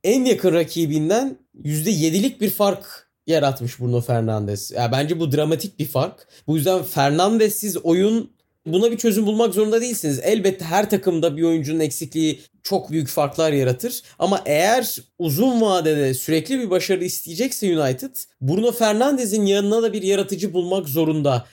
en yakın rakibinden %7'lik bir fark yaratmış Bruno Fernandes. Yani bence bu dramatik bir fark. Bu yüzden Fernandes'siz oyun buna bir çözüm bulmak zorunda değilsiniz. Elbette her takımda bir oyuncunun eksikliği çok büyük farklar yaratır. Ama eğer uzun vadede sürekli bir başarı isteyecekse United Bruno Fernandes'in yanına da bir yaratıcı bulmak zorunda.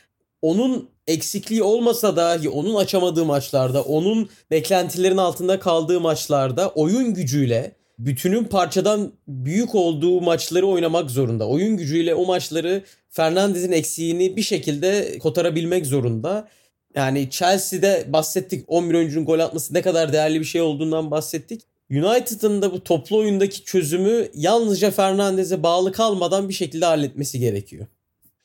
Onun eksikliği olmasa dahi onun açamadığı maçlarda, onun beklentilerin altında kaldığı maçlarda oyun gücüyle bütünün parçadan büyük olduğu maçları oynamak zorunda. Oyun gücüyle o maçları Fernandez'in eksiğini bir şekilde kotarabilmek zorunda. Yani Chelsea'de bahsettik 11 oyuncunun gol atması ne kadar değerli bir şey olduğundan bahsettik. United'ın da bu toplu oyundaki çözümü yalnızca Fernandez'e bağlı kalmadan bir şekilde halletmesi gerekiyor.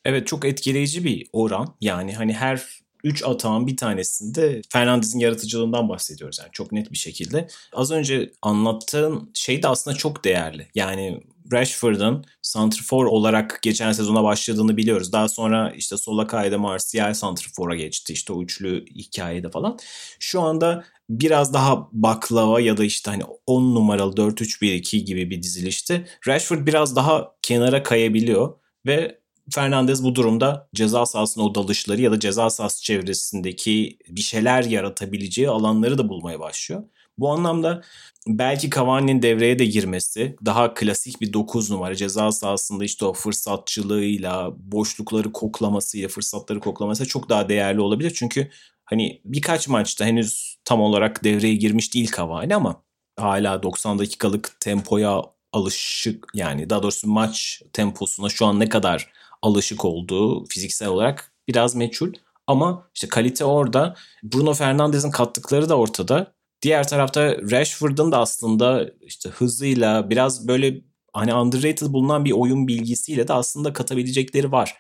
Evet çok etkileyici bir oran. Yani hani her 3 atağın bir tanesinde Fernandez'in yaratıcılığından bahsediyoruz yani çok net bir şekilde. Az önce anlattığın şey de aslında çok değerli. Yani Rashford'un santrfor olarak geçen sezona başladığını biliyoruz. Daha sonra işte sola kayda Martial santrfora geçti. İşte o üçlü hikayede falan. Şu anda biraz daha baklava ya da işte hani 10 numaralı 4-3-1-2 gibi bir dizilişte Rashford biraz daha kenara kayabiliyor ve Fernandez bu durumda ceza sahasına o dalışları ya da ceza sahası çevresindeki bir şeyler yaratabileceği alanları da bulmaya başlıyor. Bu anlamda belki Cavani'nin devreye de girmesi daha klasik bir 9 numara ceza sahasında işte o fırsatçılığıyla boşlukları koklamasıyla fırsatları koklaması çok daha değerli olabilir. Çünkü hani birkaç maçta henüz tam olarak devreye girmiş değil Cavani ama hala 90 dakikalık tempoya alışık yani daha doğrusu maç temposuna şu an ne kadar alışık olduğu fiziksel olarak biraz meçhul. Ama işte kalite orada. Bruno Fernandes'in kattıkları da ortada. Diğer tarafta Rashford'un da aslında işte hızıyla biraz böyle hani underrated bulunan bir oyun bilgisiyle de aslında katabilecekleri var.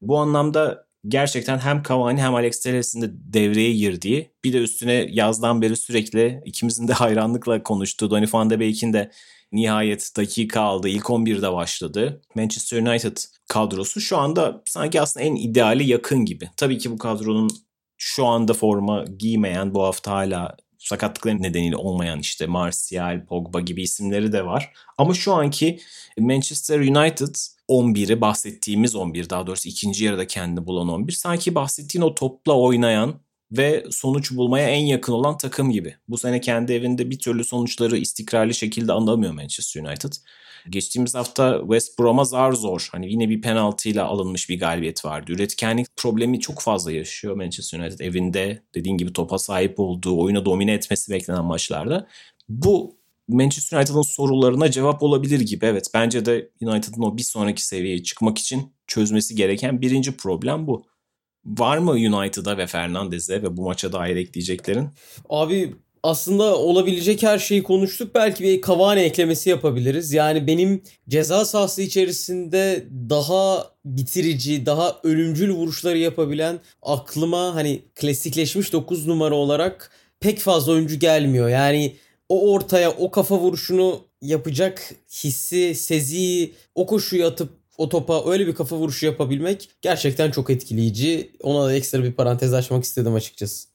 Bu anlamda gerçekten hem Cavani hem Alex Telles'in de devreye girdiği bir de üstüne yazdan beri sürekli ikimizin de hayranlıkla konuştuğu Donny van de Beek'in de nihayet dakika aldı. İlk 11'de başladı. Manchester United kadrosu şu anda sanki aslında en ideali yakın gibi. Tabii ki bu kadronun şu anda forma giymeyen bu hafta hala sakatlıkları nedeniyle olmayan işte Martial, Pogba gibi isimleri de var. Ama şu anki Manchester United 11'i bahsettiğimiz 11 daha doğrusu ikinci yarıda kendi bulan 11 sanki bahsettiğin o topla oynayan ve sonuç bulmaya en yakın olan takım gibi. Bu sene kendi evinde bir türlü sonuçları istikrarlı şekilde alamıyor Manchester United. Geçtiğimiz hafta West Brom'a zar zor. Hani yine bir penaltıyla alınmış bir galibiyet vardı. Üretkenlik problemi çok fazla yaşıyor Manchester United evinde. Dediğin gibi topa sahip olduğu, oyunu domine etmesi beklenen maçlarda. Bu Manchester United'ın sorularına cevap olabilir gibi. Evet bence de United'ın o bir sonraki seviyeye çıkmak için çözmesi gereken birinci problem bu. Var mı United'a ve Fernandez'e ve bu maça dair ekleyeceklerin? Abi aslında olabilecek her şeyi konuştuk. Belki bir Cavani eklemesi yapabiliriz. Yani benim ceza sahası içerisinde daha bitirici, daha ölümcül vuruşları yapabilen aklıma hani klasikleşmiş 9 numara olarak pek fazla oyuncu gelmiyor. Yani o ortaya o kafa vuruşunu yapacak hissi, seziyi, o koşuyu atıp o topa öyle bir kafa vuruşu yapabilmek gerçekten çok etkileyici. Ona da ekstra bir parantez açmak istedim açıkçası.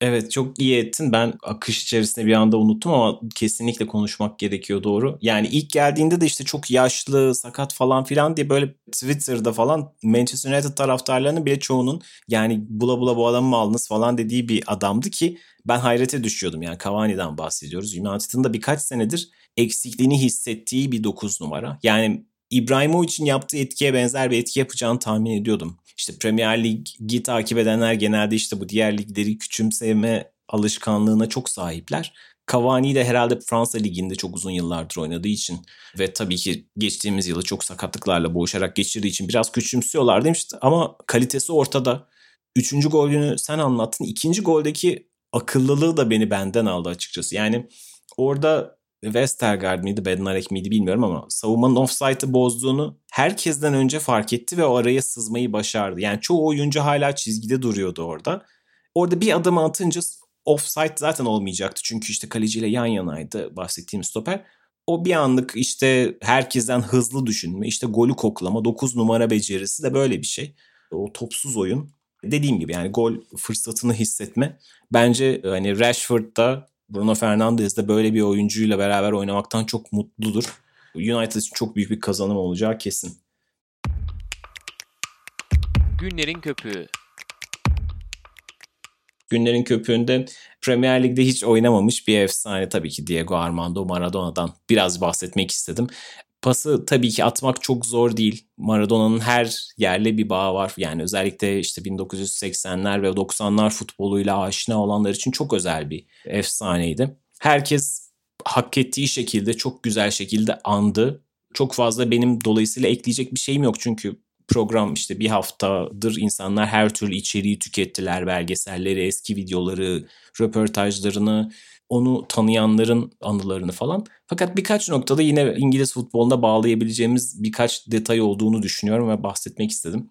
Evet çok iyi ettin. Ben akış içerisinde bir anda unuttum ama kesinlikle konuşmak gerekiyor doğru. Yani ilk geldiğinde de işte çok yaşlı, sakat falan filan diye böyle Twitter'da falan Manchester United taraftarlarının bile çoğunun yani bula bula bu adamı mı aldınız falan dediği bir adamdı ki ben hayrete düşüyordum. Yani Cavani'den bahsediyoruz. United'ın da birkaç senedir eksikliğini hissettiği bir 9 numara. Yani İbrahimovic'in yaptığı etkiye benzer bir etki yapacağını tahmin ediyordum. İşte Premier Ligi takip edenler genelde işte bu diğer ligleri küçümseme alışkanlığına çok sahipler. Cavani de herhalde Fransa Ligi'nde çok uzun yıllardır oynadığı için ve tabii ki geçtiğimiz yılı çok sakatlıklarla boğuşarak geçirdiği için biraz küçümsüyorlar demişti. Ama kalitesi ortada. Üçüncü golünü sen anlattın. İkinci goldeki akıllılığı da beni benden aldı açıkçası. Yani orada Westergaard mıydı, Bednarek miydi bilmiyorum ama savunmanın offside'ı bozduğunu herkesten önce fark etti ve o araya sızmayı başardı. Yani çoğu oyuncu hala çizgide duruyordu orada. Orada bir adım atınca offside zaten olmayacaktı. Çünkü işte kaleciyle yan yanaydı bahsettiğim stoper. O bir anlık işte herkesten hızlı düşünme, işte golü koklama, 9 numara becerisi de böyle bir şey. O topsuz oyun. Dediğim gibi yani gol fırsatını hissetme. Bence hani Rashford'da Bruno Fernandes de böyle bir oyuncuyla beraber oynamaktan çok mutludur. United için çok büyük bir kazanım olacağı kesin. Günlerin köpüğü. günlerin köpüğünde Premier Lig'de hiç oynamamış bir efsane tabii ki Diego Armando Maradona'dan biraz bahsetmek istedim. Pası tabii ki atmak çok zor değil. Maradona'nın her yerle bir bağı var. Yani özellikle işte 1980'ler ve 90'lar futboluyla aşina olanlar için çok özel bir efsaneydi. Herkes hak ettiği şekilde çok güzel şekilde andı. Çok fazla benim dolayısıyla ekleyecek bir şeyim yok. Çünkü program işte bir haftadır insanlar her türlü içeriği tükettiler. Belgeselleri, eski videoları, röportajlarını, onu tanıyanların anılarını falan. Fakat birkaç noktada yine İngiliz futbolunda bağlayabileceğimiz birkaç detay olduğunu düşünüyorum ve bahsetmek istedim.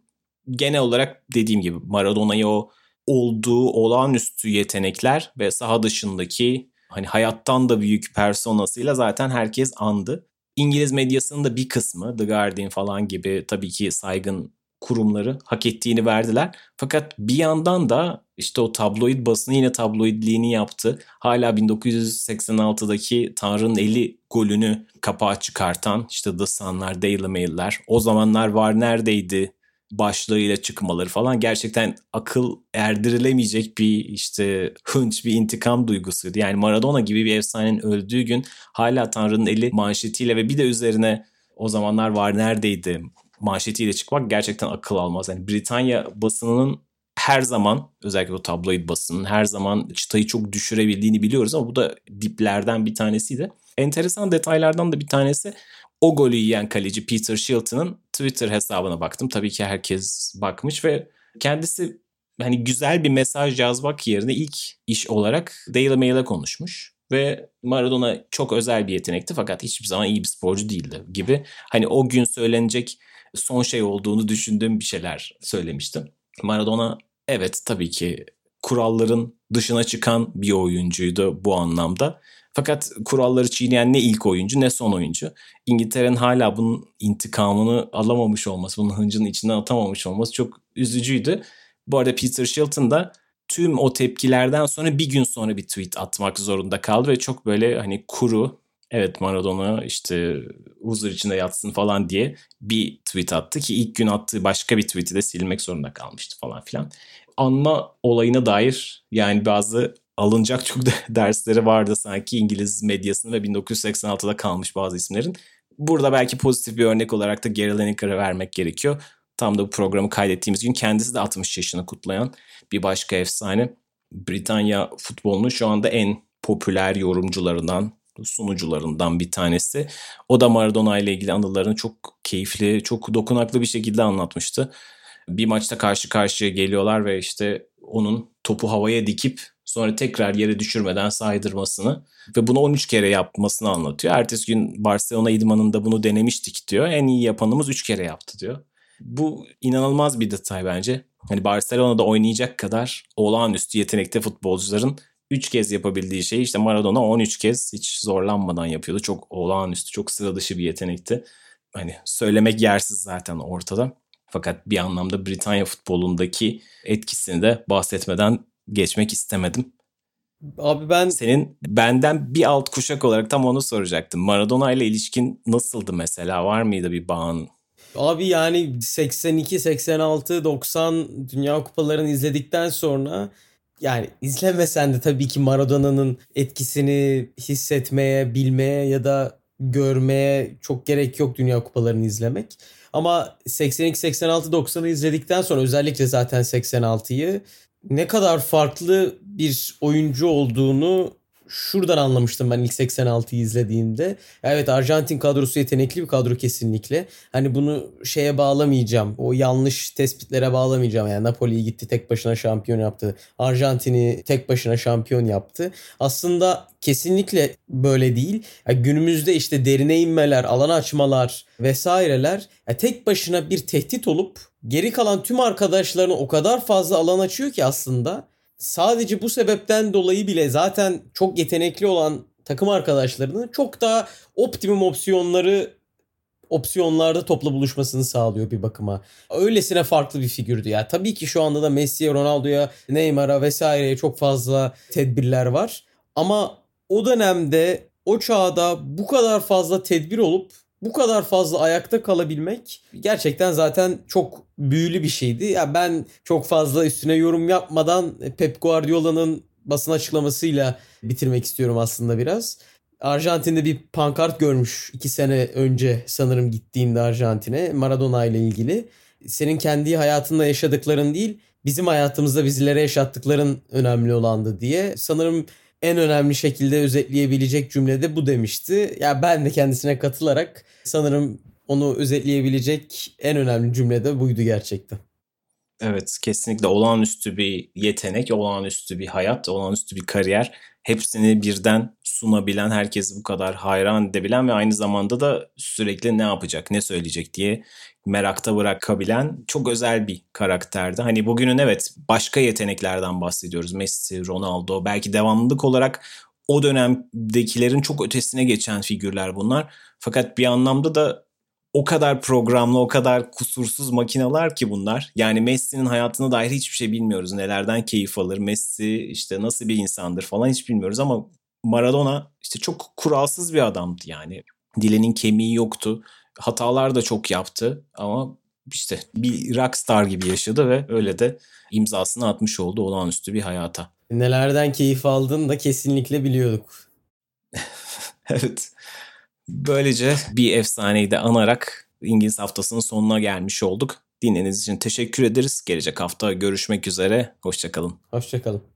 Genel olarak dediğim gibi Maradona'yı o olduğu olağanüstü yetenekler ve saha dışındaki hani hayattan da büyük personasıyla zaten herkes andı. İngiliz medyasının da bir kısmı The Guardian falan gibi tabii ki saygın kurumları hak ettiğini verdiler. Fakat bir yandan da işte o tabloid basını yine tabloidliğini yaptı. Hala 1986'daki Tanrı'nın eli golünü kapağa çıkartan işte The Sun'lar, Daily Mail'ler o zamanlar var neredeydi başlığıyla çıkmaları falan gerçekten akıl erdirilemeyecek bir işte hınç bir intikam duygusuydu. Yani Maradona gibi bir efsanenin öldüğü gün hala Tanrı'nın eli manşetiyle ve bir de üzerine o zamanlar var neredeydi manşetiyle çıkmak gerçekten akıl almaz. Yani Britanya basınının her zaman özellikle o tabloid basının her zaman çıtayı çok düşürebildiğini biliyoruz ama bu da diplerden bir tanesiydi. Enteresan detaylardan da bir tanesi o golü yiyen kaleci Peter Shilton'ın Twitter hesabına baktım. Tabii ki herkes bakmış ve kendisi hani güzel bir mesaj yazmak yerine ilk iş olarak Daily Mail'e konuşmuş. Ve Maradona çok özel bir yetenekti fakat hiçbir zaman iyi bir sporcu değildi gibi. Hani o gün söylenecek son şey olduğunu düşündüğüm bir şeyler söylemiştim. Maradona evet tabii ki kuralların dışına çıkan bir oyuncuydu bu anlamda. Fakat kuralları çiğneyen ne ilk oyuncu ne son oyuncu. İngiltere'nin hala bunun intikamını alamamış olması, bunun hıncının içinden atamamış olması çok üzücüydü. Bu arada Peter Shilton da tüm o tepkilerden sonra bir gün sonra bir tweet atmak zorunda kaldı ve çok böyle hani kuru evet Maradona işte huzur içinde yatsın falan diye bir tweet attı ki ilk gün attığı başka bir tweet'i de silmek zorunda kalmıştı falan filan. Anma olayına dair yani bazı alınacak çok dersleri vardı sanki İngiliz medyasının ve 1986'da kalmış bazı isimlerin. Burada belki pozitif bir örnek olarak da Gary Lineker'ı vermek gerekiyor. Tam da bu programı kaydettiğimiz gün kendisi de 60 yaşını kutlayan bir başka efsane. Britanya futbolunun şu anda en popüler yorumcularından, sunucularından bir tanesi. O da Maradona ile ilgili anılarını çok keyifli, çok dokunaklı bir şekilde anlatmıştı. Bir maçta karşı karşıya geliyorlar ve işte onun topu havaya dikip sonra tekrar yere düşürmeden saydırmasını ve bunu 13 kere yapmasını anlatıyor. Ertesi gün Barcelona idmanında bunu denemiştik diyor. En iyi yapanımız 3 kere yaptı diyor. Bu inanılmaz bir detay bence. Hani Barcelona'da oynayacak kadar olağanüstü yetenekte futbolcuların 3 kez yapabildiği şeyi işte Maradona 13 kez hiç zorlanmadan yapıyordu. Çok olağanüstü, çok sıra dışı bir yetenekti. Hani söylemek yersiz zaten ortada. Fakat bir anlamda Britanya futbolundaki etkisini de bahsetmeden geçmek istemedim. Abi ben senin benden bir alt kuşak olarak tam onu soracaktım. Maradona ile ilişkin nasıldı mesela? Var mıydı bir bağın? Abi yani 82, 86, 90 Dünya Kupalarını izledikten sonra yani izlemesen de tabii ki Maradona'nın etkisini hissetmeye, bilmeye ya da görmeye çok gerek yok Dünya Kupalarını izlemek. Ama 82, 86, 90'ı izledikten sonra özellikle zaten 86'yı ne kadar farklı bir oyuncu olduğunu şuradan anlamıştım ben ilk 86'yı izlediğimde. Evet Arjantin kadrosu yetenekli bir kadro kesinlikle. Hani bunu şeye bağlamayacağım. O yanlış tespitlere bağlamayacağım. Yani Napoli'yi gitti tek başına şampiyon yaptı. Arjantin'i tek başına şampiyon yaptı. Aslında kesinlikle böyle değil. Yani günümüzde işte derine inmeler, alan açmalar vesaireler yani tek başına bir tehdit olup geri kalan tüm arkadaşlarına o kadar fazla alan açıyor ki aslında sadece bu sebepten dolayı bile zaten çok yetenekli olan takım arkadaşlarının çok daha optimum opsiyonları opsiyonlarda topla buluşmasını sağlıyor bir bakıma. Öylesine farklı bir figürdü ya. Tabii ki şu anda da Messi'ye, Ronaldo'ya, Neymar'a vesaireye çok fazla tedbirler var. Ama o dönemde, o çağda bu kadar fazla tedbir olup bu kadar fazla ayakta kalabilmek gerçekten zaten çok büyülü bir şeydi. Ya ben çok fazla üstüne yorum yapmadan Pep Guardiola'nın basın açıklamasıyla bitirmek istiyorum aslında biraz. Arjantin'de bir pankart görmüş iki sene önce sanırım gittiğinde Arjantin'e Maradona ile ilgili. Senin kendi hayatında yaşadıkların değil bizim hayatımızda bizlere yaşattıkların önemli olandı diye. Sanırım en önemli şekilde özetleyebilecek cümlede bu demişti. Ya ben de kendisine katılarak sanırım onu özetleyebilecek en önemli cümle de buydu gerçekten. Evet kesinlikle olağanüstü bir yetenek, olağanüstü bir hayat, olağanüstü bir kariyer. Hepsini birden sunabilen, herkesi bu kadar hayran edebilen ve aynı zamanda da sürekli ne yapacak, ne söyleyecek diye merakta bırakabilen çok özel bir karakterdi. Hani bugünün evet başka yeteneklerden bahsediyoruz. Messi, Ronaldo belki devamlılık olarak o dönemdekilerin çok ötesine geçen figürler bunlar. Fakat bir anlamda da o kadar programlı, o kadar kusursuz makineler ki bunlar. Yani Messi'nin hayatına dair hiçbir şey bilmiyoruz. Nelerden keyif alır, Messi işte nasıl bir insandır falan hiç bilmiyoruz ama Maradona işte çok kuralsız bir adamdı yani. Dilenin kemiği yoktu. Hatalar da çok yaptı ama işte bir rockstar gibi yaşadı ve öyle de imzasını atmış oldu olağanüstü bir hayata. Nelerden keyif aldığını da kesinlikle biliyorduk. evet. Böylece bir efsaneyi de anarak İngiliz haftasının sonuna gelmiş olduk. Dinlediğiniz için teşekkür ederiz. Gelecek hafta görüşmek üzere. Hoşçakalın. Hoşçakalın.